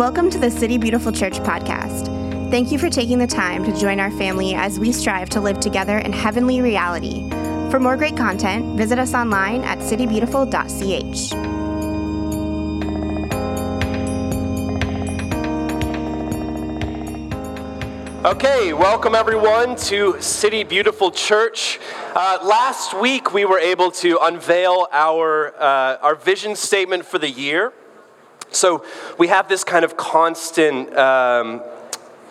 Welcome to the City Beautiful Church podcast. Thank you for taking the time to join our family as we strive to live together in heavenly reality. For more great content, visit us online at citybeautiful.ch. Okay, welcome everyone to City Beautiful Church. Uh, last week we were able to unveil our, uh, our vision statement for the year. So we have this kind of constant um,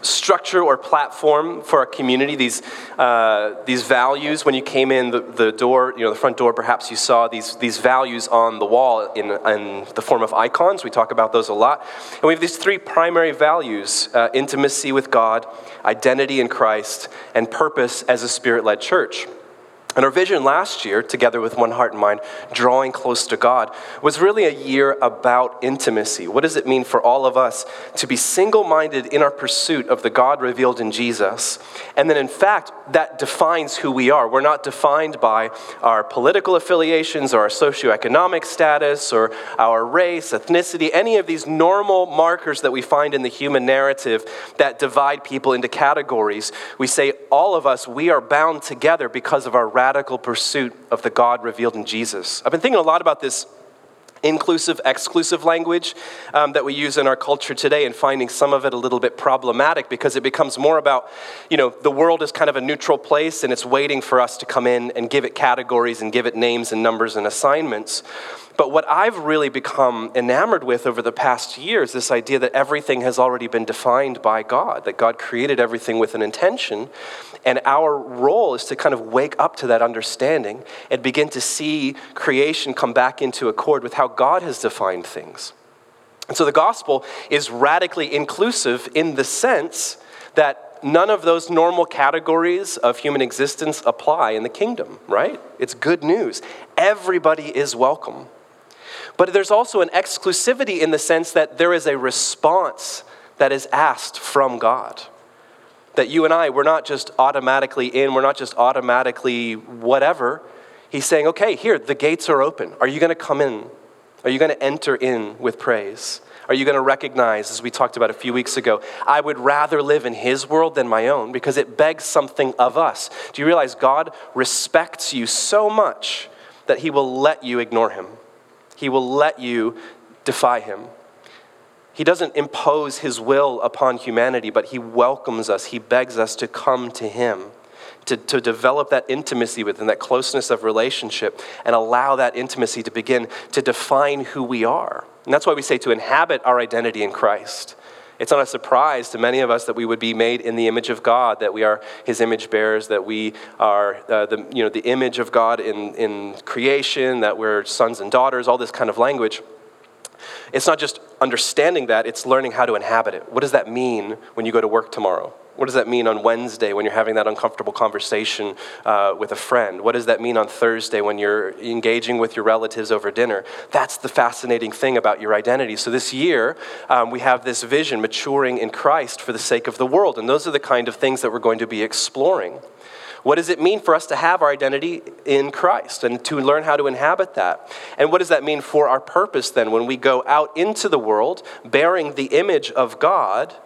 structure or platform for our community, these, uh, these values. When you came in the, the door, you know, the front door, perhaps you saw these, these values on the wall in, in the form of icons. We talk about those a lot. And we have these three primary values uh, intimacy with God, identity in Christ, and purpose as a spirit led church. And our vision last year, together with One Heart and Mind, drawing close to God, was really a year about intimacy. What does it mean for all of us to be single minded in our pursuit of the God revealed in Jesus? And then, in fact, that defines who we are. We're not defined by our political affiliations or our socioeconomic status or our race, ethnicity, any of these normal markers that we find in the human narrative that divide people into categories. We say, all of us, we are bound together because of our radical pursuit of the God revealed in Jesus. I've been thinking a lot about this inclusive, exclusive language um, that we use in our culture today and finding some of it a little bit problematic because it becomes more about, you know, the world is kind of a neutral place and it's waiting for us to come in and give it categories and give it names and numbers and assignments. But what I've really become enamored with over the past years, is this idea that everything has already been defined by God, that God created everything with an intention, and our role is to kind of wake up to that understanding and begin to see creation come back into accord with how God has defined things. And so the gospel is radically inclusive in the sense that none of those normal categories of human existence apply in the kingdom, right? It's good news. Everybody is welcome. But there's also an exclusivity in the sense that there is a response that is asked from God. That you and I, we're not just automatically in, we're not just automatically whatever. He's saying, okay, here, the gates are open. Are you going to come in? Are you going to enter in with praise? Are you going to recognize, as we talked about a few weeks ago, I would rather live in His world than my own because it begs something of us? Do you realize God respects you so much that He will let you ignore Him? He will let you defy him. He doesn't impose his will upon humanity, but he welcomes us. He begs us to come to him, to, to develop that intimacy with him, that closeness of relationship, and allow that intimacy to begin to define who we are. And that's why we say to inhabit our identity in Christ. It's not a surprise to many of us that we would be made in the image of God, that we are His image bearers, that we are uh, the, you know, the image of God in, in creation, that we're sons and daughters, all this kind of language. It's not just understanding that, it's learning how to inhabit it. What does that mean when you go to work tomorrow? What does that mean on Wednesday when you're having that uncomfortable conversation uh, with a friend? What does that mean on Thursday when you're engaging with your relatives over dinner? That's the fascinating thing about your identity. So this year, um, we have this vision maturing in Christ for the sake of the world. And those are the kind of things that we're going to be exploring. What does it mean for us to have our identity in Christ and to learn how to inhabit that? And what does that mean for our purpose then when we go out into the world bearing the image of God?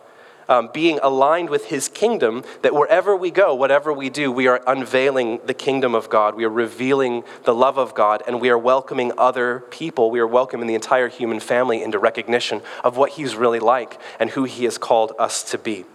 Um, being aligned with his kingdom, that wherever we go, whatever we do, we are unveiling the kingdom of God. We are revealing the love of God, and we are welcoming other people. We are welcoming the entire human family into recognition of what he's really like and who he has called us to be.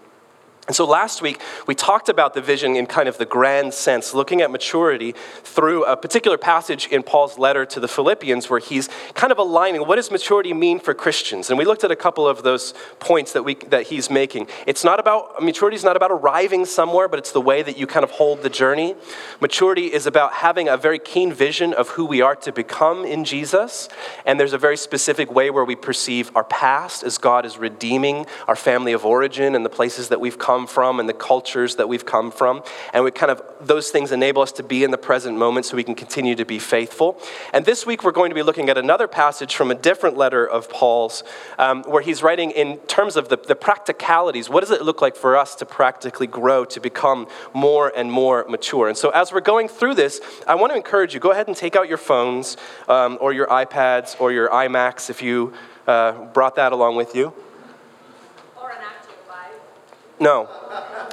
And so last week, we talked about the vision in kind of the grand sense, looking at maturity through a particular passage in Paul's letter to the Philippians where he's kind of aligning what does maturity mean for Christians? And we looked at a couple of those points that, we, that he's making. It's not about, maturity is not about arriving somewhere, but it's the way that you kind of hold the journey. Maturity is about having a very keen vision of who we are to become in Jesus. And there's a very specific way where we perceive our past as God is redeeming our family of origin and the places that we've come come from and the cultures that we've come from. And we kind of, those things enable us to be in the present moment so we can continue to be faithful. And this week we're going to be looking at another passage from a different letter of Paul's um, where he's writing in terms of the, the practicalities. What does it look like for us to practically grow, to become more and more mature? And so as we're going through this, I want to encourage you go ahead and take out your phones um, or your iPads or your iMacs if you uh, brought that along with you. No,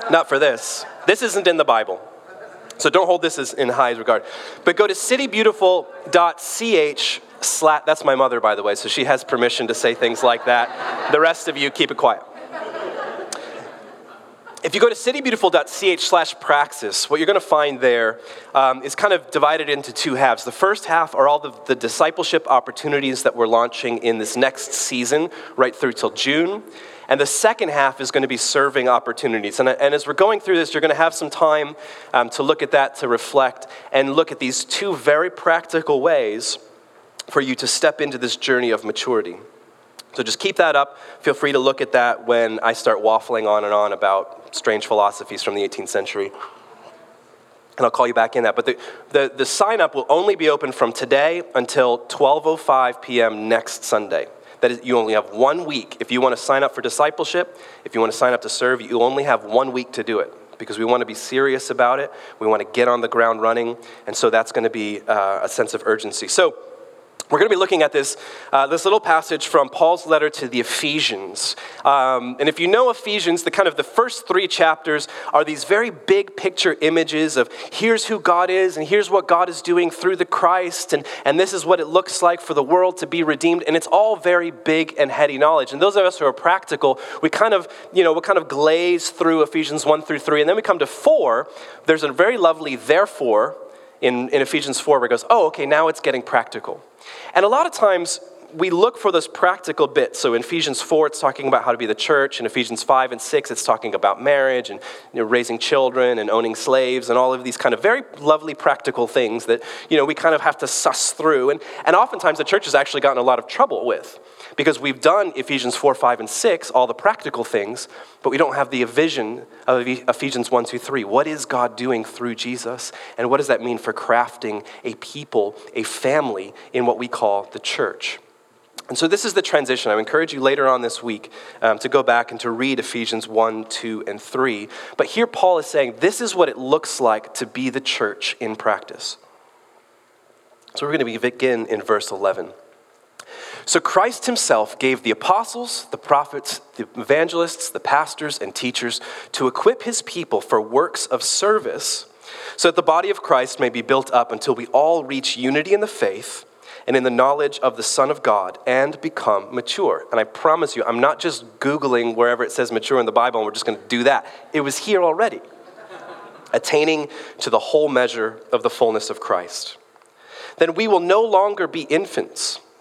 not for this. This isn't in the Bible. So don't hold this as in high regard. But go to citybeautiful.ch slash, that's my mother, by the way, so she has permission to say things like that. The rest of you, keep it quiet. If you go to citybeautiful.ch slash praxis, what you're going to find there um, is kind of divided into two halves. The first half are all the, the discipleship opportunities that we're launching in this next season, right through till June. And the second half is going to be serving opportunities. And, and as we're going through this, you're going to have some time um, to look at that, to reflect, and look at these two very practical ways for you to step into this journey of maturity. So just keep that up. Feel free to look at that when I start waffling on and on about strange philosophies from the 18th century. And I'll call you back in that. But the, the, the sign up will only be open from today until 12.05 p.m. next Sunday. You only have one week. If you want to sign up for discipleship, if you want to sign up to serve, you only have one week to do it because we want to be serious about it. We want to get on the ground running. And so that's going to be uh, a sense of urgency. So, we're going to be looking at this, uh, this little passage from Paul's letter to the Ephesians. Um, and if you know Ephesians, the kind of the first three chapters are these very big picture images of here's who God is, and here's what God is doing through the Christ, and, and this is what it looks like for the world to be redeemed. And it's all very big and heady knowledge. And those of us who are practical, we kind of, you know, we kind of glaze through Ephesians 1 through 3. And then we come to 4. There's a very lovely therefore in, in Ephesians 4 where it goes, oh, okay, now it's getting practical. And a lot of times we look for those practical bits. So in Ephesians 4, it's talking about how to be the church. In Ephesians 5 and 6, it's talking about marriage and you know, raising children and owning slaves and all of these kind of very lovely practical things that you know, we kind of have to suss through. And, and oftentimes the church has actually gotten a lot of trouble with because we've done Ephesians 4, 5, and 6, all the practical things, but we don't have the vision of Ephesians 1, 2, 3. What is God doing through Jesus? And what does that mean for crafting a people, a family in what we call the church? And so this is the transition. I encourage you later on this week um, to go back and to read Ephesians 1, 2, and 3. But here Paul is saying this is what it looks like to be the church in practice. So we're going to begin in verse 11. So Christ himself gave the apostles, the prophets, the evangelists, the pastors, and teachers to equip his people for works of service so that the body of Christ may be built up until we all reach unity in the faith and in the knowledge of the Son of God and become mature. And I promise you, I'm not just Googling wherever it says mature in the Bible and we're just going to do that. It was here already. Attaining to the whole measure of the fullness of Christ. Then we will no longer be infants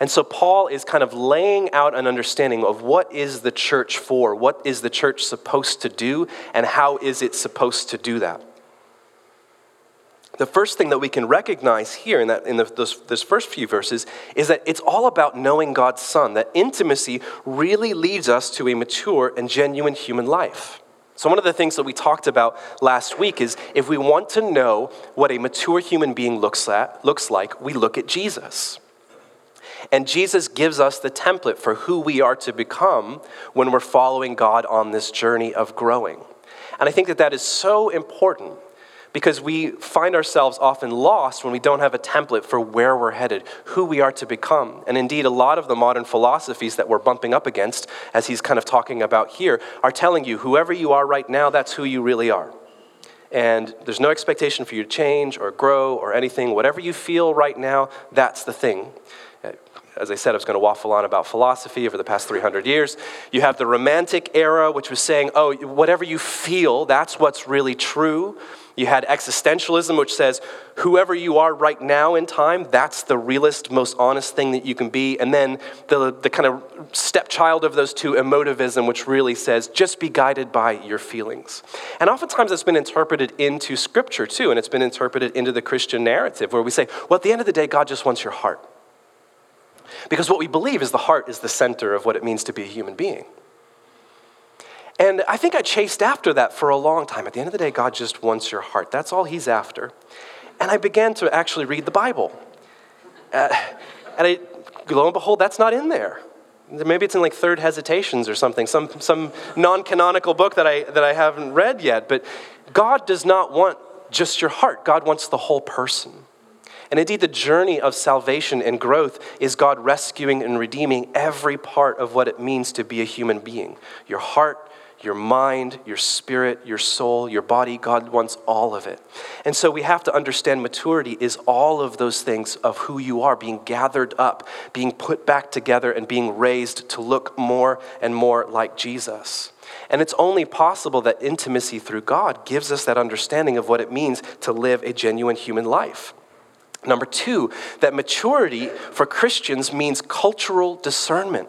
And so Paul is kind of laying out an understanding of what is the church for, what is the church supposed to do, and how is it supposed to do that. The first thing that we can recognize here in, that, in the, those, those first few verses is that it's all about knowing God's Son, that intimacy really leads us to a mature and genuine human life. So, one of the things that we talked about last week is if we want to know what a mature human being looks, at, looks like, we look at Jesus. And Jesus gives us the template for who we are to become when we're following God on this journey of growing. And I think that that is so important because we find ourselves often lost when we don't have a template for where we're headed, who we are to become. And indeed, a lot of the modern philosophies that we're bumping up against, as he's kind of talking about here, are telling you whoever you are right now, that's who you really are. And there's no expectation for you to change or grow or anything. Whatever you feel right now, that's the thing as I said, I was going to waffle on about philosophy over the past 300 years. You have the Romantic era, which was saying, oh, whatever you feel, that's what's really true. You had existentialism, which says, whoever you are right now in time, that's the realest, most honest thing that you can be. And then the, the kind of stepchild of those two, emotivism, which really says, just be guided by your feelings. And oftentimes it's been interpreted into scripture too, and it's been interpreted into the Christian narrative, where we say, well, at the end of the day, God just wants your heart. Because what we believe is the heart is the center of what it means to be a human being. And I think I chased after that for a long time. At the end of the day, God just wants your heart. That's all He's after. And I began to actually read the Bible. Uh, and I, lo and behold, that's not in there. Maybe it's in like Third Hesitations or something, some, some non canonical book that I, that I haven't read yet. But God does not want just your heart, God wants the whole person. And indeed, the journey of salvation and growth is God rescuing and redeeming every part of what it means to be a human being your heart, your mind, your spirit, your soul, your body. God wants all of it. And so we have to understand maturity is all of those things of who you are being gathered up, being put back together, and being raised to look more and more like Jesus. And it's only possible that intimacy through God gives us that understanding of what it means to live a genuine human life. Number two, that maturity for Christians means cultural discernment.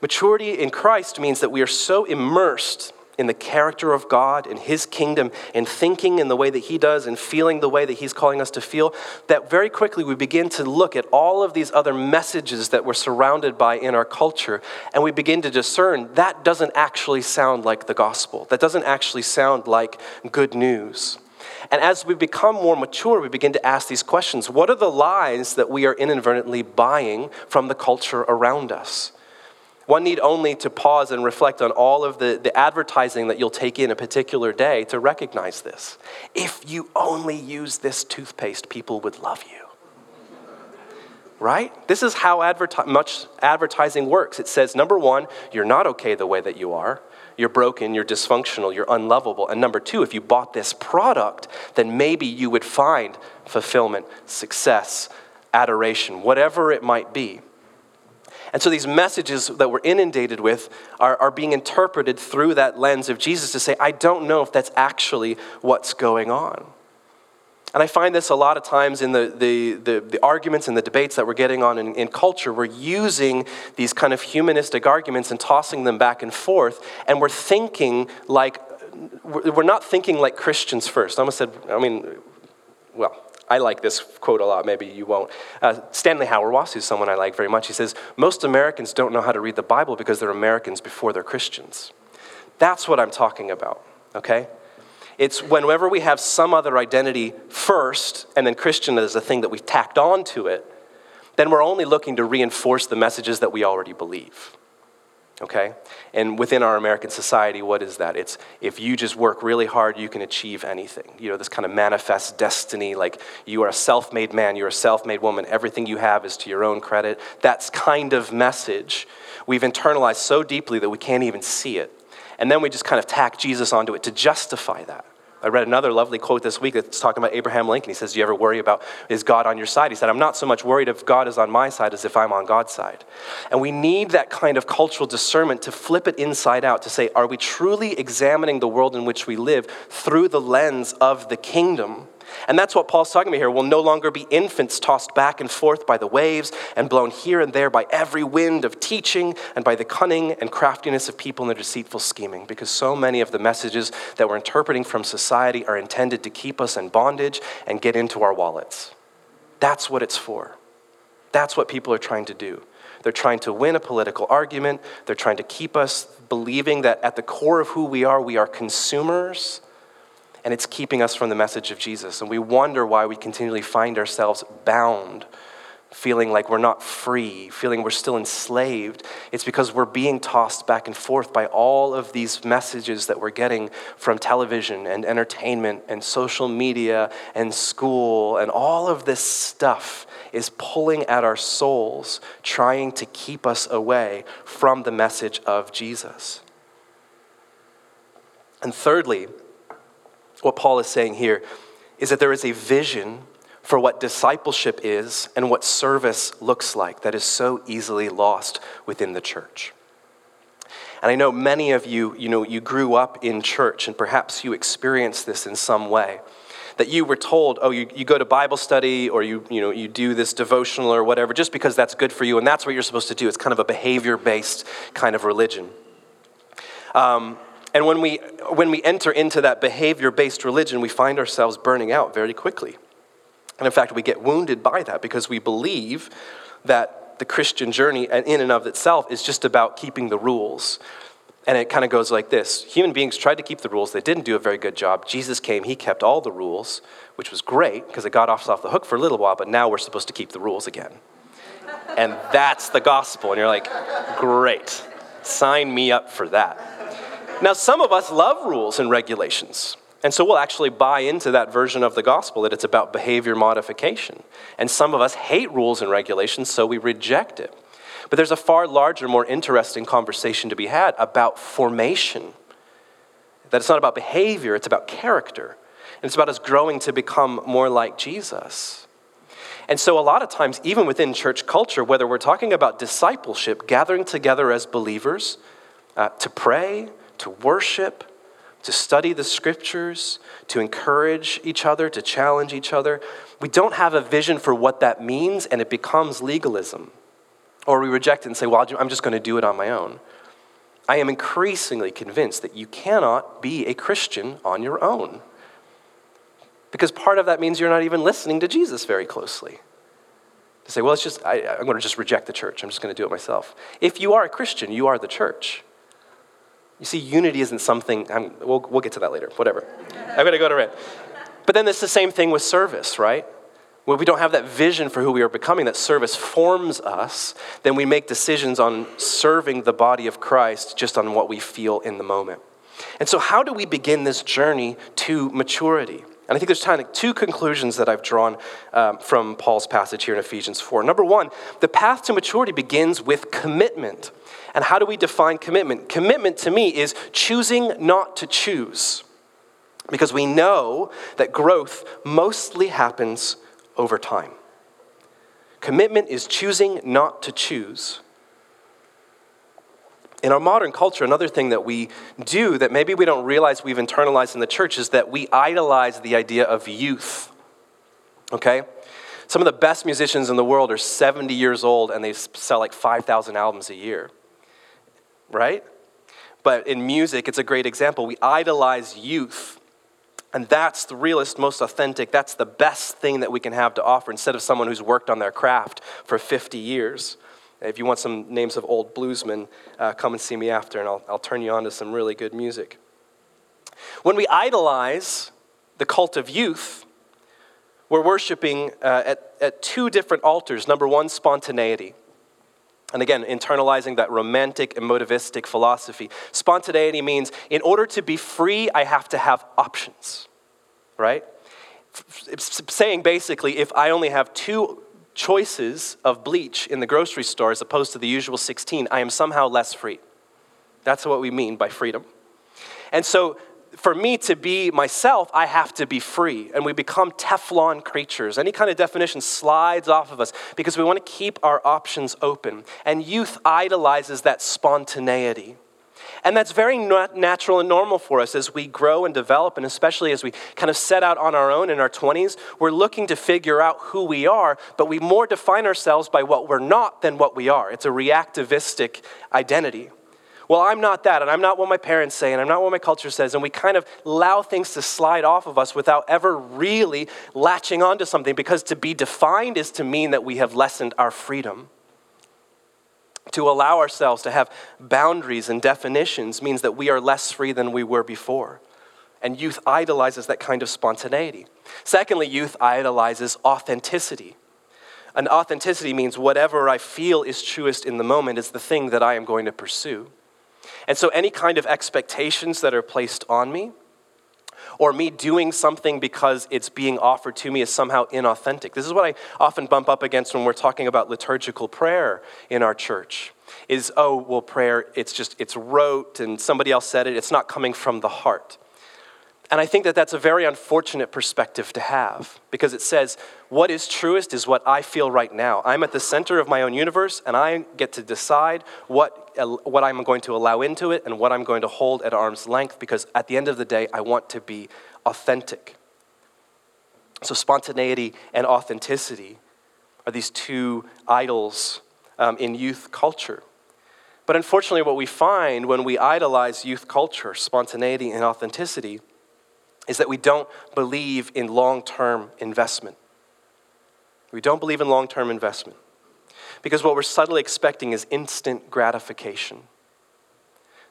Maturity in Christ means that we are so immersed in the character of God, and His kingdom, and thinking in the way that He does, and feeling the way that He's calling us to feel, that very quickly we begin to look at all of these other messages that we're surrounded by in our culture, and we begin to discern that doesn't actually sound like the gospel. That doesn't actually sound like good news. And as we become more mature, we begin to ask these questions What are the lies that we are inadvertently buying from the culture around us? One need only to pause and reflect on all of the, the advertising that you'll take in a particular day to recognize this. If you only use this toothpaste, people would love you. Right? This is how adverti- much advertising works. It says, number one, you're not okay the way that you are. You're broken, you're dysfunctional, you're unlovable. And number two, if you bought this product, then maybe you would find fulfillment, success, adoration, whatever it might be. And so these messages that we're inundated with are, are being interpreted through that lens of Jesus to say, I don't know if that's actually what's going on. And I find this a lot of times in the, the, the, the arguments and the debates that we're getting on in, in, culture. We're using these kind of humanistic arguments and tossing them back and forth, and we're thinking like, we're not thinking like Christians first. I almost said, I mean, well, I like this quote a lot, maybe you won't. Uh, Stanley Hauerwas, who's someone I like very much, he says, Most Americans don't know how to read the Bible because they're Americans before they're Christians. That's what I'm talking about, okay? It's whenever we have some other identity first, and then Christian is a thing that we've tacked on to it, then we're only looking to reinforce the messages that we already believe okay? And within our American society, what is that? It's if you just work really hard, you can achieve anything. You know, this kind of manifest destiny, like you are a self made man, you're a self made woman, everything you have is to your own credit. That's kind of message we've internalized so deeply that we can't even see it. And then we just kind of tack Jesus onto it to justify that. I read another lovely quote this week that's talking about Abraham Lincoln. He says, Do you ever worry about, is God on your side? He said, I'm not so much worried if God is on my side as if I'm on God's side. And we need that kind of cultural discernment to flip it inside out to say, Are we truly examining the world in which we live through the lens of the kingdom? And that's what Paul's talking about here. We'll no longer be infants tossed back and forth by the waves and blown here and there by every wind of teaching and by the cunning and craftiness of people in their deceitful scheming. Because so many of the messages that we're interpreting from society are intended to keep us in bondage and get into our wallets. That's what it's for. That's what people are trying to do. They're trying to win a political argument. They're trying to keep us believing that at the core of who we are, we are consumers and it's keeping us from the message of Jesus. And we wonder why we continually find ourselves bound, feeling like we're not free, feeling we're still enslaved. It's because we're being tossed back and forth by all of these messages that we're getting from television and entertainment and social media and school, and all of this stuff is pulling at our souls, trying to keep us away from the message of Jesus. And thirdly, what Paul is saying here is that there is a vision for what discipleship is and what service looks like that is so easily lost within the church. And I know many of you, you know, you grew up in church and perhaps you experienced this in some way. That you were told, oh, you, you go to Bible study or you, you, know, you do this devotional or whatever just because that's good for you and that's what you're supposed to do. It's kind of a behavior based kind of religion. Um, and when we, when we enter into that behavior based religion, we find ourselves burning out very quickly. And in fact, we get wounded by that because we believe that the Christian journey, in and of itself, is just about keeping the rules And it kind of goes like this Human beings tried to keep the rules, they didn't do a very good job. Jesus came, he kept all the rules, which was great because it got us off the hook for a little while, but now we're supposed to keep the rules again. and that's the gospel. And you're like, great, sign me up for that. Now, some of us love rules and regulations. And so we'll actually buy into that version of the gospel that it's about behavior modification. And some of us hate rules and regulations, so we reject it. But there's a far larger, more interesting conversation to be had about formation. That it's not about behavior, it's about character. And it's about us growing to become more like Jesus. And so, a lot of times, even within church culture, whether we're talking about discipleship, gathering together as believers uh, to pray, to worship, to study the scriptures, to encourage each other, to challenge each other, we don't have a vision for what that means, and it becomes legalism. Or we reject it and say, well, I'm just going to do it on my own. I am increasingly convinced that you cannot be a Christian on your own. Because part of that means you're not even listening to Jesus very closely. To say, well, it's just, I, I'm going to just reject the church. I'm just going to do it myself. If you are a Christian, you are the church. You see, unity isn't something, I'm, we'll, we'll get to that later, whatever. I'm going to go to it. But then it's the same thing with service, right? When we don't have that vision for who we are becoming, that service forms us, then we make decisions on serving the body of Christ just on what we feel in the moment. And so, how do we begin this journey to maturity? And I think there's kind of two conclusions that I've drawn um, from Paul's passage here in Ephesians 4. Number one, the path to maturity begins with commitment. And how do we define commitment? Commitment to me is choosing not to choose. Because we know that growth mostly happens over time. Commitment is choosing not to choose. In our modern culture, another thing that we do that maybe we don't realize we've internalized in the church is that we idolize the idea of youth. Okay? Some of the best musicians in the world are 70 years old and they sell like 5,000 albums a year. Right? But in music, it's a great example. We idolize youth and that's the realest, most authentic, that's the best thing that we can have to offer instead of someone who's worked on their craft for 50 years. If you want some names of old bluesmen, uh, come and see me after, and I'll, I'll turn you on to some really good music. When we idolize the cult of youth, we're worshiping uh, at, at two different altars. Number one, spontaneity. And again, internalizing that romantic, emotivistic philosophy. Spontaneity means in order to be free, I have to have options, right? It's saying basically, if I only have two choices of bleach in the grocery store as opposed to the usual 16, I am somehow less free. That's what we mean by freedom. And so for me to be myself, I have to be free. And we become Teflon creatures. Any kind of definition slides off of us because we want to keep our options open. And youth idolizes that spontaneity. And that's very natural and normal for us as we grow and develop, and especially as we kind of set out on our own in our 20s. We're looking to figure out who we are, but we more define ourselves by what we're not than what we are. It's a reactivistic identity well, I'm not that, and I'm not what my parents say, and I'm not what my culture says, and we kind of allow things to slide off of us without ever really latching onto something because to be defined is to mean that we have lessened our freedom. To allow ourselves to have boundaries and definitions means that we are less free than we were before. And youth idolizes that kind of spontaneity. Secondly, youth idolizes authenticity. And authenticity means whatever I feel is truest in the moment is the thing that I am going to pursue. And so, any kind of expectations that are placed on me, or me doing something because it's being offered to me is somehow inauthentic. This is what I often bump up against when we're talking about liturgical prayer in our church. Is, oh, well, prayer, it's just, it's rote, and somebody else said it, it's not coming from the heart. And I think that that's a very unfortunate perspective to have because it says, what is truest is what I feel right now. I'm at the center of my own universe and I get to decide what, what I'm going to allow into it and what I'm going to hold at arm's length because at the end of the day, I want to be authentic. So, spontaneity and authenticity are these two idols um, in youth culture. But unfortunately, what we find when we idolize youth culture, spontaneity and authenticity, is that we don't believe in long term investment. We don't believe in long term investment because what we're subtly expecting is instant gratification.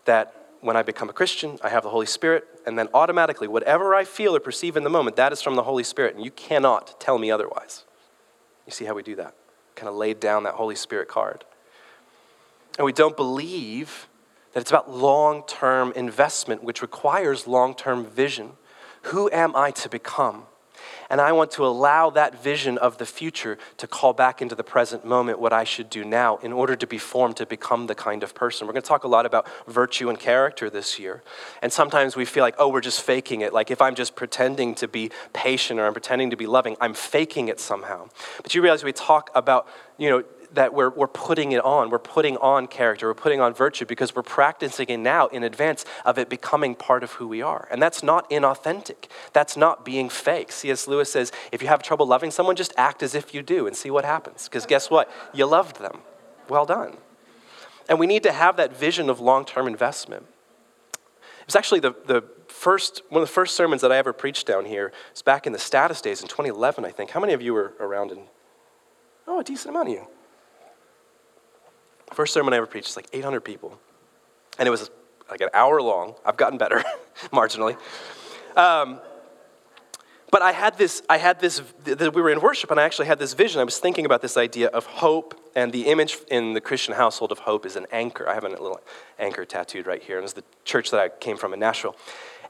That when I become a Christian, I have the Holy Spirit, and then automatically, whatever I feel or perceive in the moment, that is from the Holy Spirit, and you cannot tell me otherwise. You see how we do that? Kind of laid down that Holy Spirit card. And we don't believe that it's about long term investment, which requires long term vision. Who am I to become? And I want to allow that vision of the future to call back into the present moment what I should do now in order to be formed to become the kind of person. We're going to talk a lot about virtue and character this year. And sometimes we feel like, oh, we're just faking it. Like if I'm just pretending to be patient or I'm pretending to be loving, I'm faking it somehow. But you realize we talk about, you know, that we're, we're putting it on. We're putting on character. We're putting on virtue because we're practicing it now in advance of it becoming part of who we are. And that's not inauthentic. That's not being fake. C.S. Lewis says if you have trouble loving someone, just act as if you do and see what happens. Because guess what? You loved them. Well done. And we need to have that vision of long term investment. It was actually the, the first, one of the first sermons that I ever preached down here. It's back in the status days in 2011, I think. How many of you were around in? Oh, a decent amount of you. First sermon I ever preached, like 800 people. And it was like an hour long. I've gotten better, marginally. Um, but I had this, I had this, we were in worship and I actually had this vision. I was thinking about this idea of hope and the image in the Christian household of hope is an anchor. I have a little anchor tattooed right here. And it's the church that I came from in Nashville.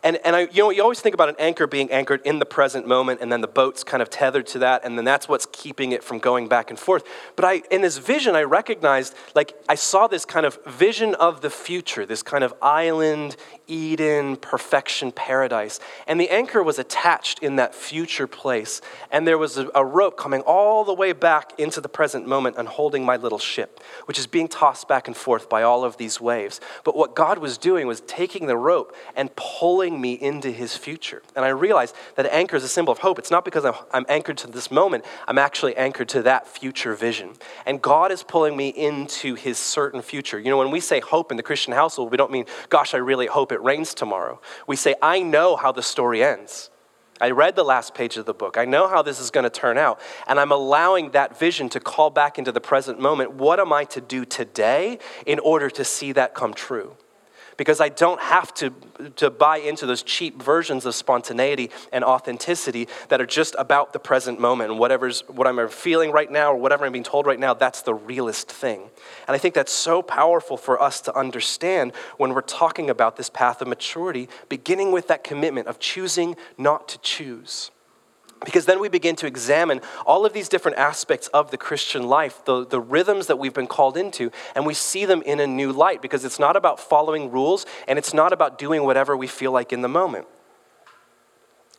And, and I, you know, you always think about an anchor being anchored in the present moment, and then the boat's kind of tethered to that, and then that's what's keeping it from going back and forth. But I, in this vision, I recognized, like, I saw this kind of vision of the future, this kind of island, Eden, perfection, paradise. And the anchor was attached in that future place, and there was a, a rope coming all the way back into the present moment and holding my little ship, which is being tossed back and forth by all of these waves. But what God was doing was taking the rope and pulling me into his future. And I realized that anchor is a symbol of hope. It's not because I'm, I'm anchored to this moment, I'm actually anchored to that future vision. And God is pulling me into his certain future. You know, when we say hope in the Christian household, we don't mean, gosh, I really hope it rains tomorrow. We say, I know how the story ends. I read the last page of the book. I know how this is going to turn out. And I'm allowing that vision to call back into the present moment. What am I to do today in order to see that come true? Because I don't have to, to buy into those cheap versions of spontaneity and authenticity that are just about the present moment and whatever's what I'm feeling right now or whatever I'm being told right now, that's the realest thing. And I think that's so powerful for us to understand when we're talking about this path of maturity, beginning with that commitment of choosing not to choose. Because then we begin to examine all of these different aspects of the Christian life, the, the rhythms that we've been called into, and we see them in a new light because it's not about following rules and it's not about doing whatever we feel like in the moment.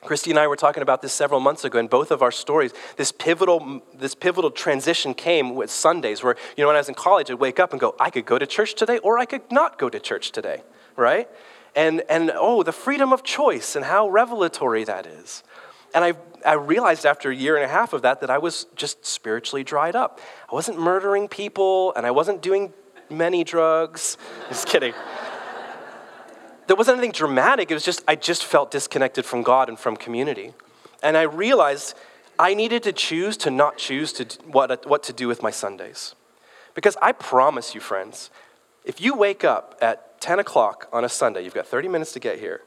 Christy and I were talking about this several months ago in both of our stories. This pivotal, this pivotal transition came with Sundays where, you know, when I was in college, I'd wake up and go, I could go to church today or I could not go to church today, right? And, and oh, the freedom of choice and how revelatory that is. And I, I realized after a year and a half of that that I was just spiritually dried up. I wasn't murdering people and I wasn't doing many drugs. Just kidding. there wasn't anything dramatic. It was just, I just felt disconnected from God and from community. And I realized I needed to choose to not choose to, what, what to do with my Sundays. Because I promise you, friends, if you wake up at 10 o'clock on a Sunday, you've got 30 minutes to get here,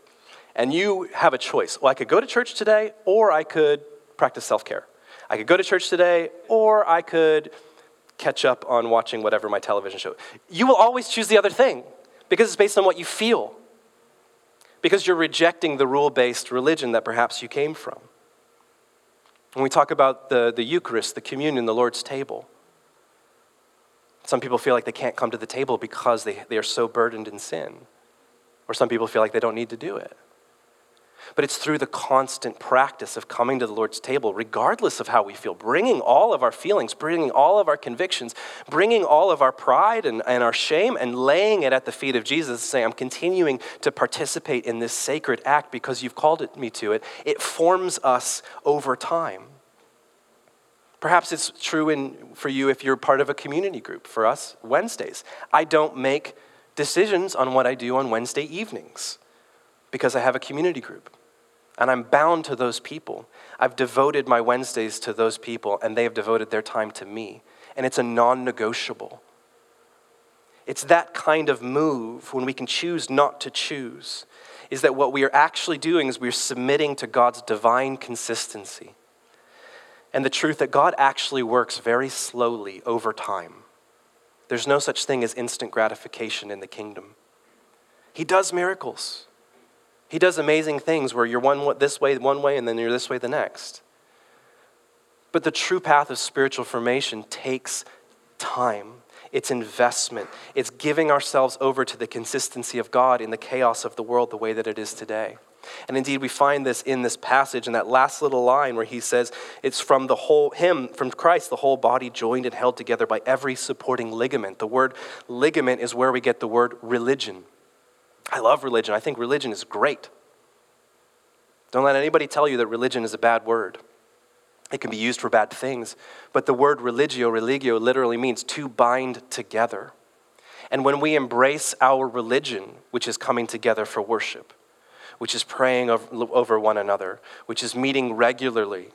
and you have a choice. Well, I could go to church today, or I could practice self care. I could go to church today, or I could catch up on watching whatever my television show. You will always choose the other thing because it's based on what you feel, because you're rejecting the rule based religion that perhaps you came from. When we talk about the, the Eucharist, the communion, the Lord's table, some people feel like they can't come to the table because they, they are so burdened in sin. Or some people feel like they don't need to do it. But it's through the constant practice of coming to the Lord's table, regardless of how we feel, bringing all of our feelings, bringing all of our convictions, bringing all of our pride and, and our shame, and laying it at the feet of Jesus, saying, I'm continuing to participate in this sacred act because you've called me to it. It forms us over time. Perhaps it's true in, for you if you're part of a community group. For us, Wednesdays. I don't make decisions on what I do on Wednesday evenings because I have a community group. And I'm bound to those people. I've devoted my Wednesdays to those people, and they have devoted their time to me. And it's a non negotiable. It's that kind of move when we can choose not to choose. Is that what we are actually doing is we're submitting to God's divine consistency. And the truth that God actually works very slowly over time. There's no such thing as instant gratification in the kingdom. He does miracles. He does amazing things where you're one this way one way and then you're this way the next. But the true path of spiritual formation takes time. It's investment. It's giving ourselves over to the consistency of God in the chaos of the world the way that it is today. And indeed, we find this in this passage, in that last little line where he says, It's from the whole, him, from Christ, the whole body joined and held together by every supporting ligament. The word ligament is where we get the word religion. I love religion. I think religion is great. Don't let anybody tell you that religion is a bad word. It can be used for bad things, but the word religio, religio, literally means to bind together. And when we embrace our religion, which is coming together for worship, which is praying over one another, which is meeting regularly,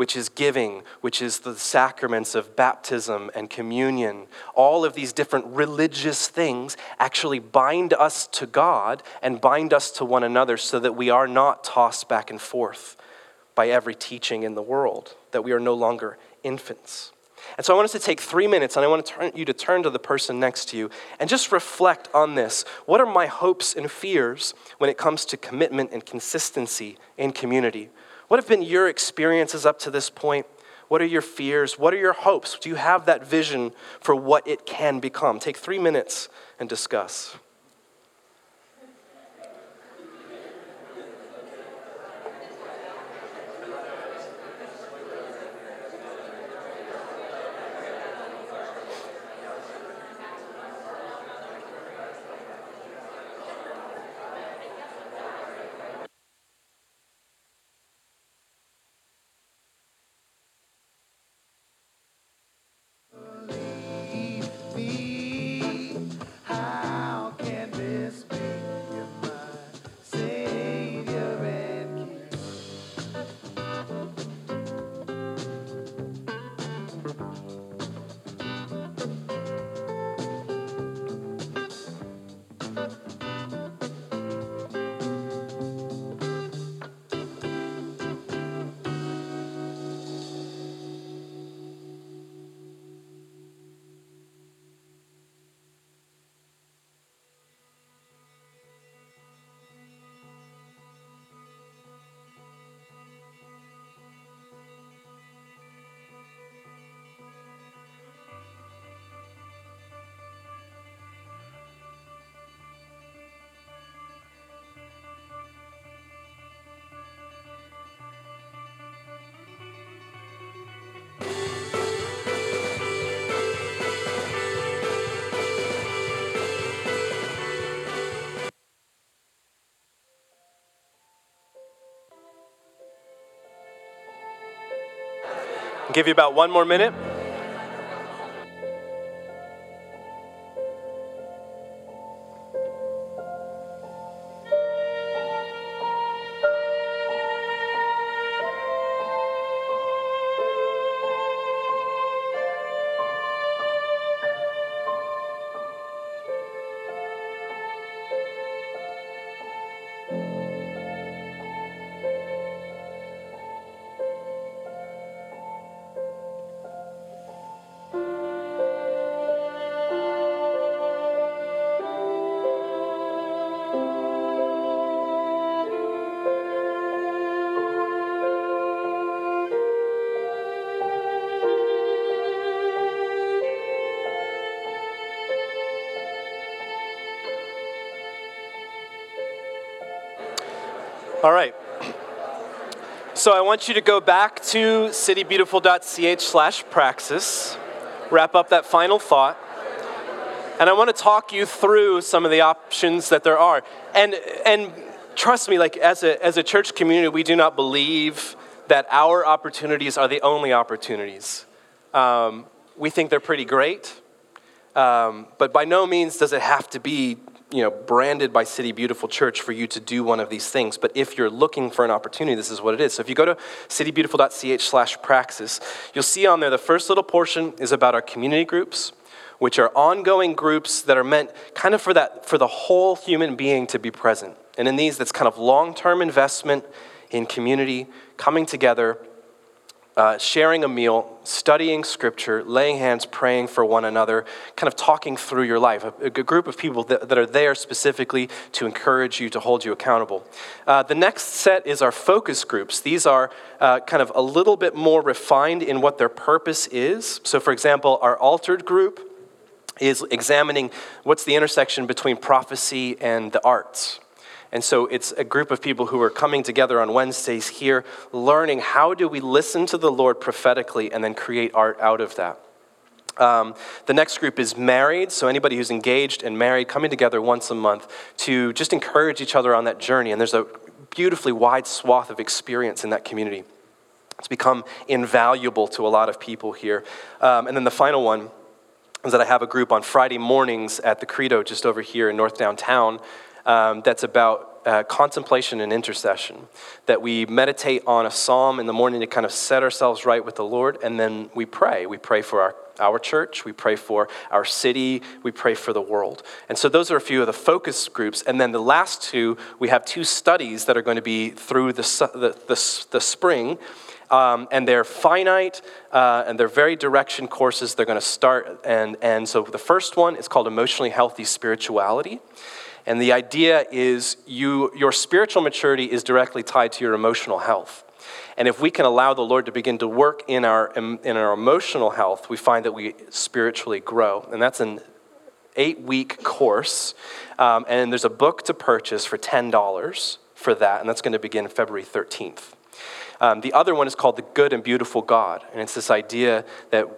which is giving, which is the sacraments of baptism and communion. All of these different religious things actually bind us to God and bind us to one another so that we are not tossed back and forth by every teaching in the world, that we are no longer infants. And so I want us to take three minutes and I want to turn, you to turn to the person next to you and just reflect on this. What are my hopes and fears when it comes to commitment and consistency in community? What have been your experiences up to this point? What are your fears? What are your hopes? Do you have that vision for what it can become? Take three minutes and discuss. Give you about one more minute. So I want you to go back to citybeautiful.ch slash praxis, wrap up that final thought, and I want to talk you through some of the options that there are. And, and trust me, like as a, as a church community, we do not believe that our opportunities are the only opportunities. Um, we think they're pretty great, um, but by no means does it have to be you know, branded by City Beautiful Church for you to do one of these things. But if you're looking for an opportunity, this is what it is. So if you go to citybeautiful.ch slash praxis, you'll see on there the first little portion is about our community groups, which are ongoing groups that are meant kind of for that for the whole human being to be present. And in these, that's kind of long-term investment in community, coming together uh, sharing a meal, studying scripture, laying hands, praying for one another, kind of talking through your life. A, a group of people that, that, are there specifically to encourage you, to hold you accountable. Uh, the next set is our focus groups. These are uh, kind of a little bit more refined in what their purpose is. So, for example, our altered group is examining what's the intersection between prophecy and the arts. And so it's a group of people who are coming together on Wednesdays here, learning how do we listen to the Lord prophetically and then create art out of that. Um, the next group is married, so anybody who's engaged and married coming together once a month to just encourage each other on that journey. And there's a beautifully wide swath of experience in that community. It's become invaluable to a lot of people here. Um, and then the final one is that I have a group on Friday mornings at the Credo just over here in North Downtown um, that's about uh, contemplation and intercession. That we meditate on a psalm in the morning to kind of set ourselves right with the Lord, and then we pray. We pray for our, our church, we pray for our city, we pray for the world. And so those are a few of the focus groups. And then the last two, we have two studies that are going to be through the, the, the, the spring. Um, and they're finite uh, and they're very direction courses they're going to start and, and so the first one is called emotionally healthy spirituality and the idea is you, your spiritual maturity is directly tied to your emotional health. And if we can allow the Lord to begin to work in our, in our emotional health, we find that we spiritually grow. And that's an eight week course. Um, and there's a book to purchase for $10 for that. And that's going to begin February 13th. Um, the other one is called The Good and Beautiful God. And it's this idea that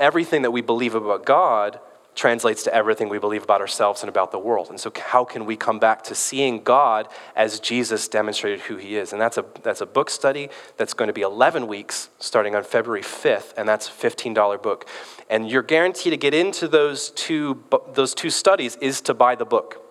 everything that we believe about God translates to everything we believe about ourselves and about the world. And so, how can we come back to seeing God as Jesus demonstrated who he is? And that's a, that's a book study that's going to be 11 weeks starting on February 5th, and that's a $15 book. And your guarantee to get into those two, those two studies is to buy the book.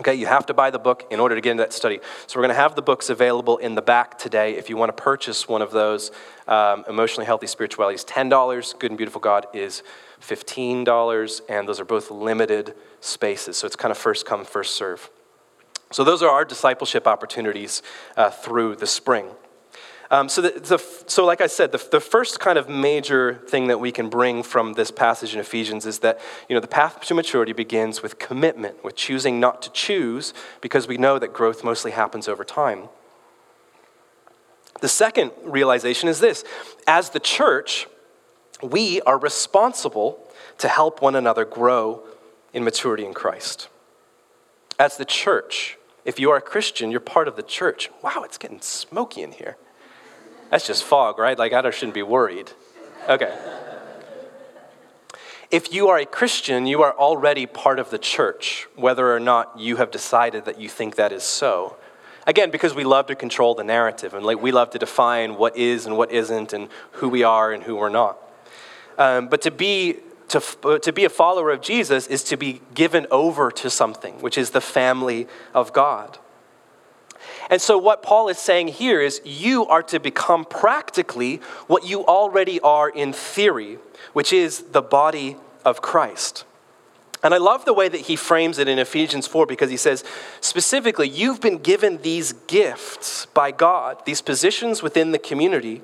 Okay, you have to buy the book in order to get into that study. So, we're going to have the books available in the back today. If you want to purchase one of those, um, Emotionally Healthy Spirituality is $10. Good and Beautiful God is $15, and those are both limited spaces. So, it's kind of first come, first serve. So, those are our discipleship opportunities uh, through the spring. Um, so, the, the, so, like I said, the, the first kind of major thing that we can bring from this passage in Ephesians is that you know, the path to maturity begins with commitment, with choosing not to choose, because we know that growth mostly happens over time. The second realization is this as the church, we are responsible to help one another grow in maturity in Christ. As the church, if you are a Christian, you're part of the church. Wow, it's getting smoky in here. That's just fog, right? Like, I shouldn't be worried. Okay. If you are a Christian, you are already part of the church, whether or not you have decided that you think that is so. Again, because we love to control the narrative and like we love to define what is and what isn't and who we are and who we're not. Um, but to be to, to be a follower of Jesus is to be given over to something, which is the family of God. And so, what Paul is saying here is you are to become practically what you already are in theory, which is the body of Christ. And I love the way that he frames it in Ephesians 4 because he says, specifically, you've been given these gifts by God, these positions within the community,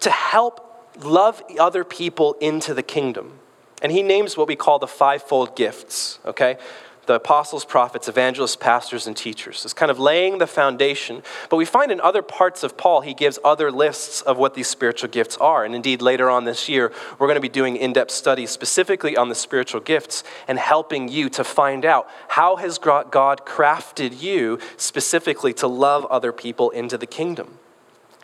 to help love other people into the kingdom. And he names what we call the fivefold gifts, okay? the apostles, prophets, evangelists, pastors, and teachers. It's kind of laying the foundation. But we find in other parts of Paul, he gives other lists of what these spiritual gifts are. And indeed, later on this year, we're going to be doing in depth studies specifically on the spiritual gifts and helping you to find out how has God crafted you specifically to love other people into the kingdom.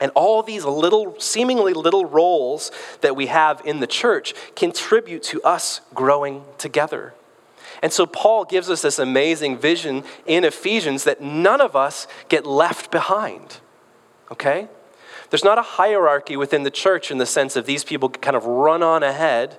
And all these little, seemingly little roles that we have in the church contribute to us growing together. And so Paul gives us this amazing vision in Ephesians that none of us get left behind. Okay? There's not a hierarchy within the church in the sense of these people kind of run on ahead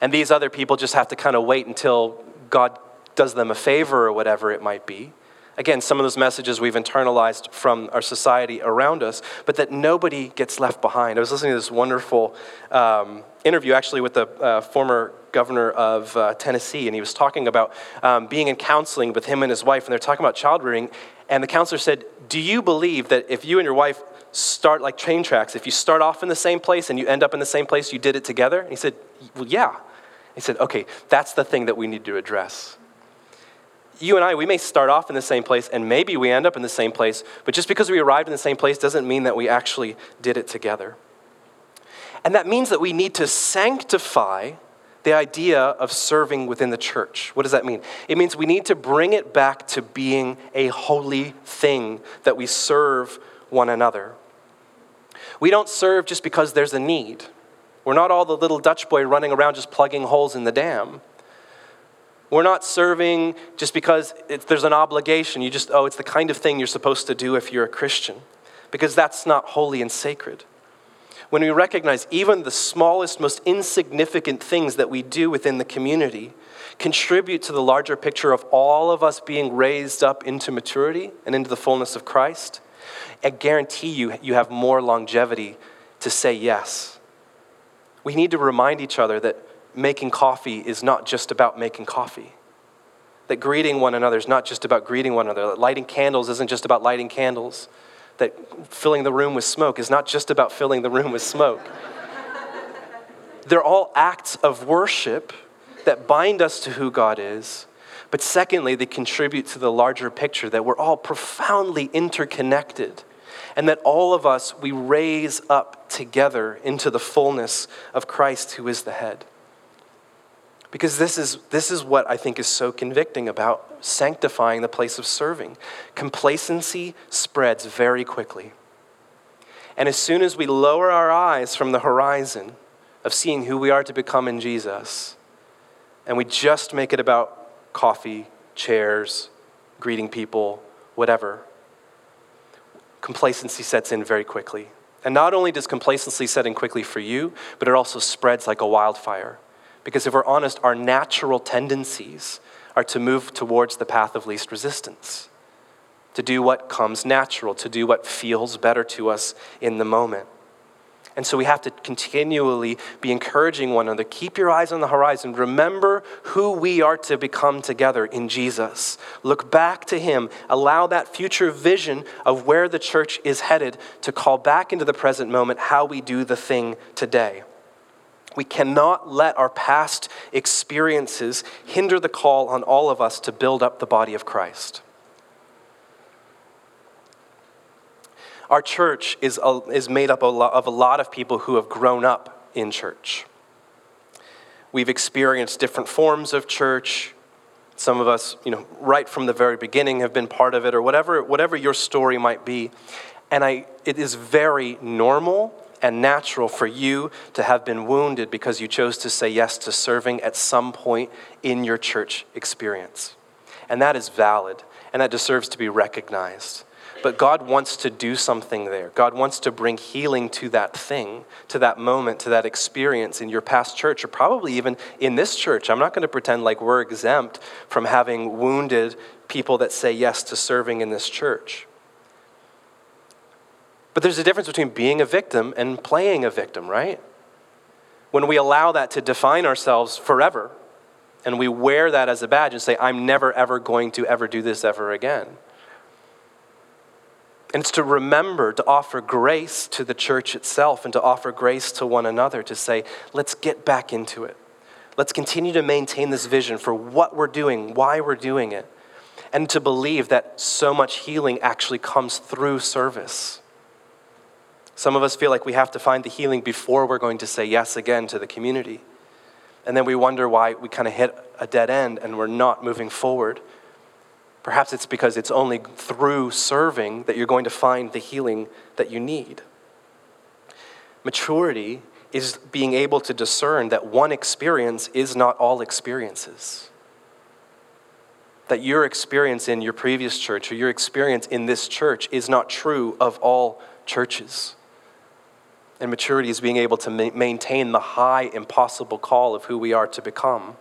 and these other people just have to kind of wait until God does them a favor or whatever it might be. Again, some of those messages we've internalized from our society around us, but that nobody gets left behind. I was listening to this wonderful um, interview actually with the uh, former governor of uh, Tennessee, and he was talking about um, being in counseling with him and his wife, and they're talking about child rearing. And the counselor said, Do you believe that if you and your wife start like train tracks, if you start off in the same place and you end up in the same place, you did it together? And he said, Well, yeah. He said, Okay, that's the thing that we need to address you and I, we may start off in the same place and maybe we end up in the same place, but just because we arrived in the same place doesn't mean that we actually did it together. And that means that we need to sanctify the idea of serving within the church. What does that mean? It means we need to bring it back to being a holy thing that we serve one another. We don't serve just because there's a need. We're not all the little Dutch boy running around just plugging holes in the dam. We're not serving just because there's an obligation. You just, oh, it's the kind of thing you're supposed to do if you're a Christian, because that's not holy and sacred. When we recognize even the smallest, most insignificant things that we do within the community contribute to the larger picture of all of us being raised up into maturity and into the fullness of Christ, I guarantee you, you have more longevity to say yes. We need to remind each other that making coffee is not just about making coffee. That greeting one another is not just about greeting one another. That lighting candles isn't just about lighting candles. That filling the room with smoke is not just about filling the room with smoke. They're all acts of worship that bind us to who God is. But secondly, they contribute to the larger picture that we're all profoundly interconnected and that all of us we raise up together into the fullness of Christ who is the head. Because this is, this is what I think is so convicting about sanctifying the place of serving. Complacency spreads very quickly. And as soon as we lower our eyes from the horizon of seeing who we are to become in Jesus, and we just make it about coffee, chairs, greeting people, whatever, complacency sets in very quickly. And not only does complacency set in quickly for you, but it also spreads like a wildfire. Because if we're honest, our natural tendencies are to move towards the path of least resistance, to do what comes natural, to do what feels better to us in the moment. And so we have to continually be encouraging one another. Keep your eyes on the horizon. Remember who we are to become together in Jesus. Look back to Him. Allow that future vision of where the church is headed to call back into the present moment how we do the thing today. We cannot let our past experiences hinder the call on all of us to build up the body of Christ. Our church is, is made up of a lot of people who have grown up in church. We've experienced different forms of church. Some of us, you know, right from the very beginning have been part of it, or whatever, whatever your story might be. And I, it is very normal and natural for you to have been wounded because you chose to say yes to serving at some point in your church experience. And that is valid, and that deserves to be recognized. But God wants to do something there. God wants to bring healing to that thing, to that moment, to that experience in your past church, or probably even in this church. I'm not going to pretend like we're exempt from having wounded people that say yes to serving in this church. But there's a difference between being a victim and playing a victim, right? When we allow that to define ourselves forever, and we wear that as a badge and say, I'm never, ever going to ever do this ever again. And it's to remember to offer grace to the church itself and to offer grace to one another to say, let's get back into it. Let's continue to maintain this vision for what we're doing, why we're doing it, and to believe that so much healing actually comes through service. Some of us feel like we have to find the healing before we're going to say yes again to the community. And then we wonder why we kind of hit a dead end and we're not moving forward. Perhaps it's because it's only through serving that you're going to find the healing that you need. Maturity is being able to discern that one experience is not all experiences. That your experience in your previous church or your experience in this church is not true of all churches. And maturity is being able to ma- maintain the high, impossible call of who we are to become.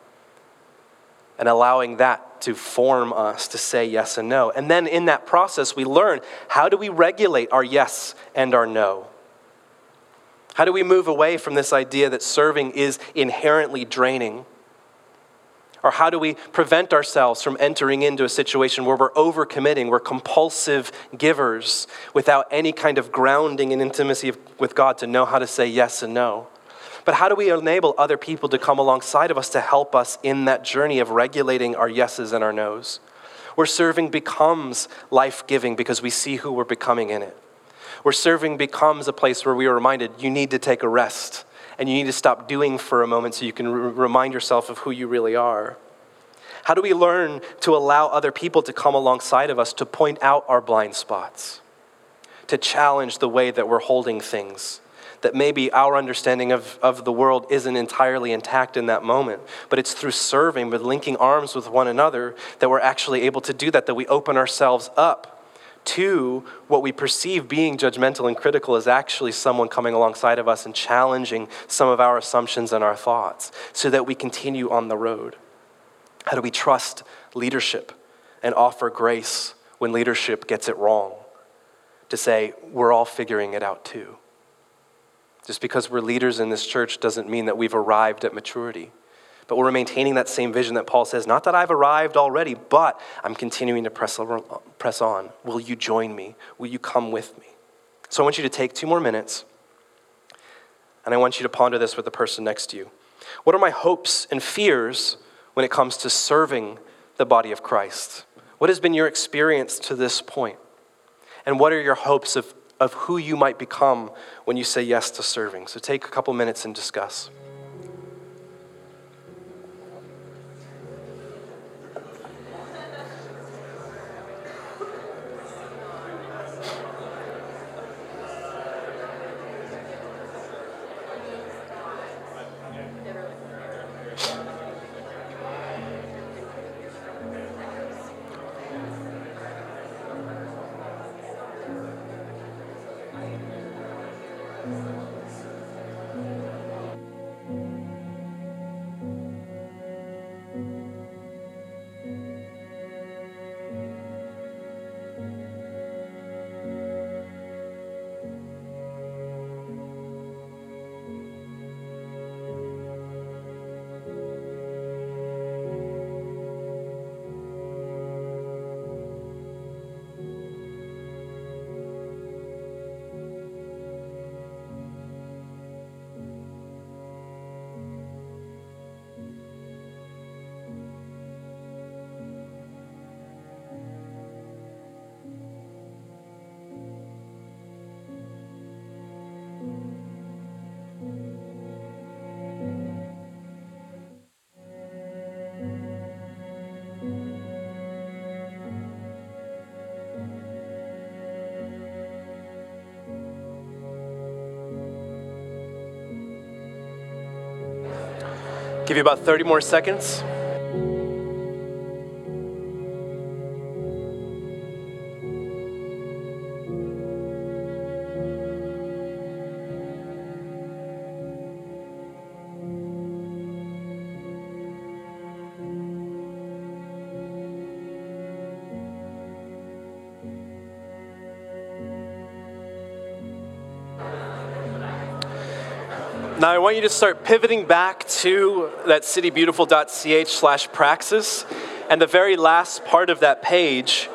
and allowing that to form us to say yes and no. And then in that process, we learn how do we regulate our yes and our no? How do we move away from this idea that serving is inherently draining? Or how do we prevent ourselves from entering into a situation where we're overcommitting, we're compulsive givers without any kind of grounding in intimacy with God to know how to say yes and no? But how do we enable other people to come alongside of us to help us in that journey of regulating our yeses and our nos? Where serving becomes life giving because we see who we're becoming in it. Where serving becomes a place where we are reminded you need to take a rest and you need to stop doing for a moment so you can r- remind yourself of who you really are. How do we learn to allow other people to come alongside of us to point out our blind spots, to challenge the way that we're holding things? that maybe our understanding of, of the world isn't entirely intact in that moment. But it's through serving, with linking arms with one another, that we're actually able to do that, that we open ourselves up to what we perceive being judgmental and critical is actually someone coming alongside of us and challenging some of our assumptions and our thoughts so that we continue on the road. How do we trust leadership and offer grace when leadership gets it wrong? To say, we're all figuring it out too. Just because we're leaders in this church doesn't mean that we've arrived at maturity. But we're maintaining that same vision that Paul says, not that I've arrived already, but I'm continuing to press, press on. Will you join me? Will you come with me? So I want you to take two more minutes, and I want you to ponder this with the person next to you. What are my hopes and fears when it comes to serving the body of Christ? What has been your experience to this point? And what are your hopes of of who you might become when you say yes to serving. So take a couple minutes and discuss. Give you about 30 more seconds. Want you to start pivoting back to that citybeautiful.ch slash praxis. And the very last part of that page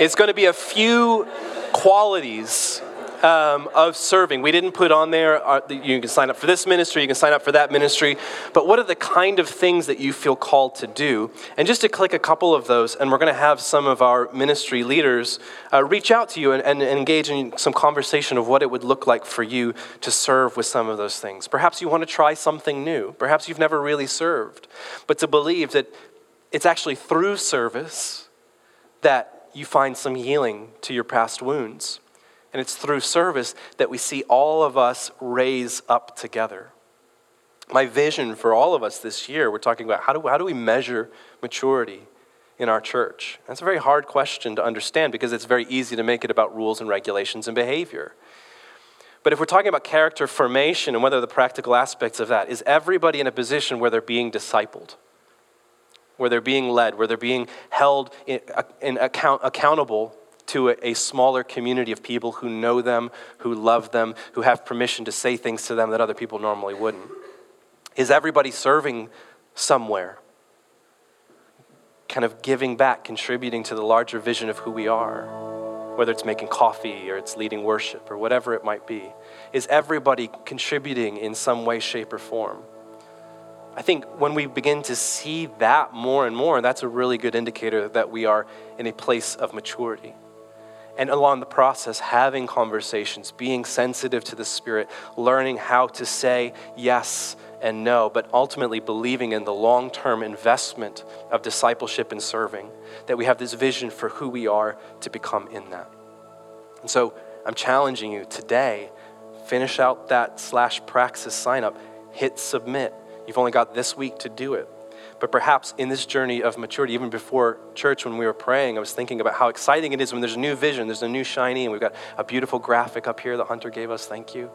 is going to be a few qualities um, of serving. We didn't put on there, uh, you can sign up for this ministry, you can sign up for that ministry, but what are the kind of things that you feel called to do? And just to click a couple of those, and we're going to have some of our ministry leaders uh, reach out to you and, and, and engage in some conversation of what it would look like for you to serve with some of those things. Perhaps you want to try something new. Perhaps you've never really served, but to believe that it's actually through service that you find some healing to your past wounds. And it's through service that we see all of us raise up together. My vision for all of us this year, we're talking about how do, how do we measure maturity in our church? That's a very hard question to understand because it's very easy to make it about rules and regulations and behavior. But if we're talking about character formation and are the practical aspects of that, is everybody in a position where they're being discipled? where they're being led, where they're being held in, in account, accountable to a, a, smaller community of people who know them, who love them, who have permission to say things to them that other people normally wouldn't? Is everybody serving somewhere? Kind of giving back, contributing to the larger vision of who we are? whether it's making coffee or it's leading worship or whatever it might be? Is everybody contributing in some way, shape, or form? I think when we begin to see that more and more, that's a really good indicator that we are in a place of maturity. And along the process, having conversations, being sensitive to the Spirit, learning how to say yes and no, but ultimately believing in the long term investment of discipleship and serving, that we have this vision for who we are to become in that. And so I'm challenging you today finish out that slash praxis sign up, hit submit. You've only got this week to do it. But perhaps in this journey of maturity, even before church, when we were praying, I was thinking about how exciting it is when there's a new vision, there's a new shiny, and we've got a beautiful graphic up here that Hunter gave us. Thank you.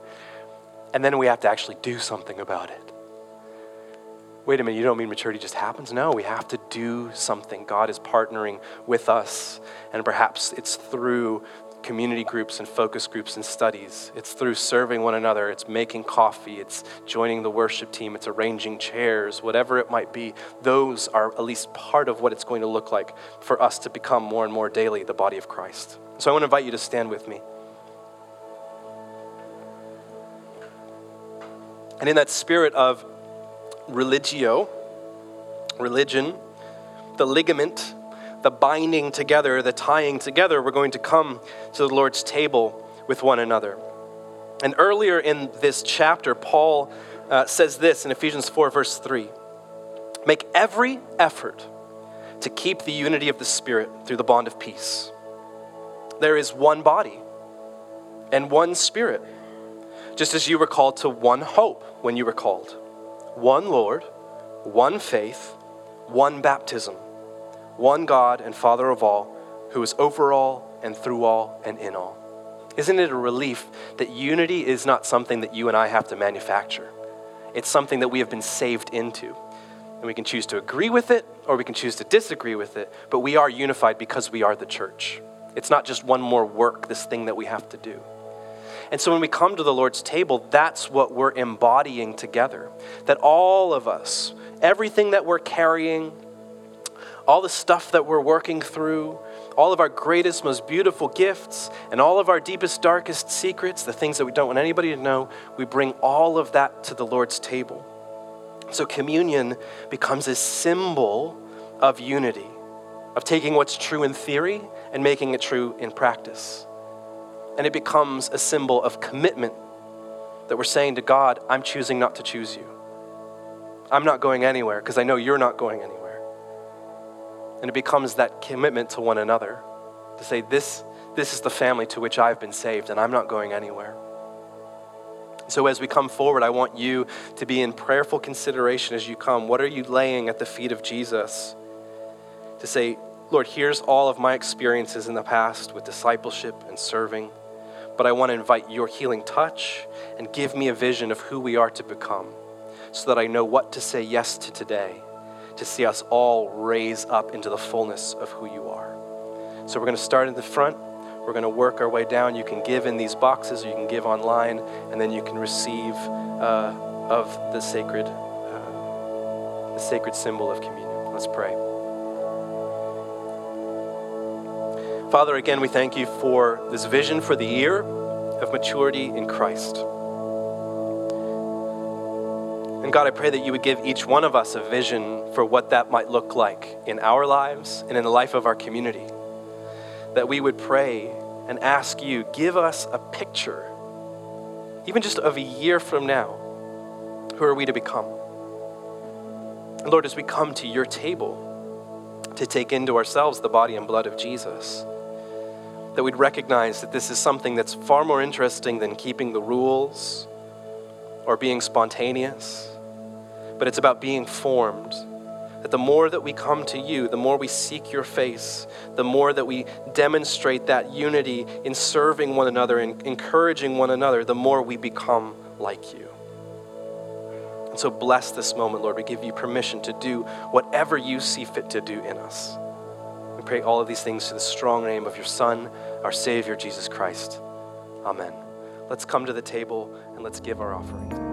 And then we have to actually do something about it wait a minute, you don't mean maturity just happens? No, we have to do something. God is partnering with us, and perhaps it's through community groups and focus groups and studies. It's through serving one another. It's making coffee. It's joining the worship team. It's arranging chairs, whatever it might be. Those are at least part of what it's going to look like for us to become more and more daily the body of Christ. So I want to invite you to stand with me. And in that spirit of religio, religion, the ligament, the binding together, the tying together, we're going to come to the Lord's table with one another. And earlier in this chapter, Paul uh, says this in Ephesians 4, verse 3 Make every effort to keep the unity of the Spirit through the bond of peace. There is one body and one Spirit, just as you were called to one hope when you were called one Lord, one faith, one baptism, one God and Father of all, who is over all and through all and in all. Isn't it a relief that unity is not something that you and I have to manufacture? It's something that we have been saved into. And we can choose to agree with it or we can choose to disagree with it, but we are unified because we are the church. It's not just one more work, this thing that we have to do. And so when we come to the Lord's table, that's what we're embodying together. That all of us, everything that we're carrying, all the stuff that we're working through, all of our greatest, most beautiful gifts, and all of our deepest, darkest secrets, the things that we don't want anybody to know, we bring all of that to the Lord's table. So communion becomes a symbol of unity, of taking what's true in theory and making it true in practice and it becomes a symbol of commitment that we're saying to God, I'm choosing not to choose you. I'm not going anywhere because I know you're not going anywhere. And it becomes that commitment to one another to say, this, this is the family to which I've been saved, and I'm not going anywhere. So, as we come forward, I want you to be in prayerful consideration as you come. What are you laying at the feet of Jesus? To say, Lord, here's all of my experiences in the past with discipleship and serving but I want to invite your healing touch and give me a vision of who we are to become so that I know what to say yes to today to see us all raise up into the fullness of who you are. So we're going to start in the front. We're going to work our way down. You can give in these boxes, you can give online, and then you can receive uh, of the sacred, uh, the sacred symbol of communion. Let's pray. Father, again, we thank you for this vision for the year of maturity in Christ. And God, I pray that you would give each one of us a vision for what that might look like in our lives and in the life of our community. That we would pray and ask you, give us a picture, even just of a year from now. Who are we to become? And Lord, as we come to your table to take into ourselves the body and blood of Jesus, that we'd recognize that this is something that's far more interesting than keeping the rules or being spontaneous, but it's about being formed. That the more that we come to you, the more we seek your face, the more that we demonstrate that unity in serving one another and encouraging one another, the more we become like you. And so bless this moment, Lord. We give you permission to do whatever you see fit to do in us. We pray all of these things to the strong name of your Son, our Savior, Jesus Christ. Amen. Let's come to the table and let's give our offering.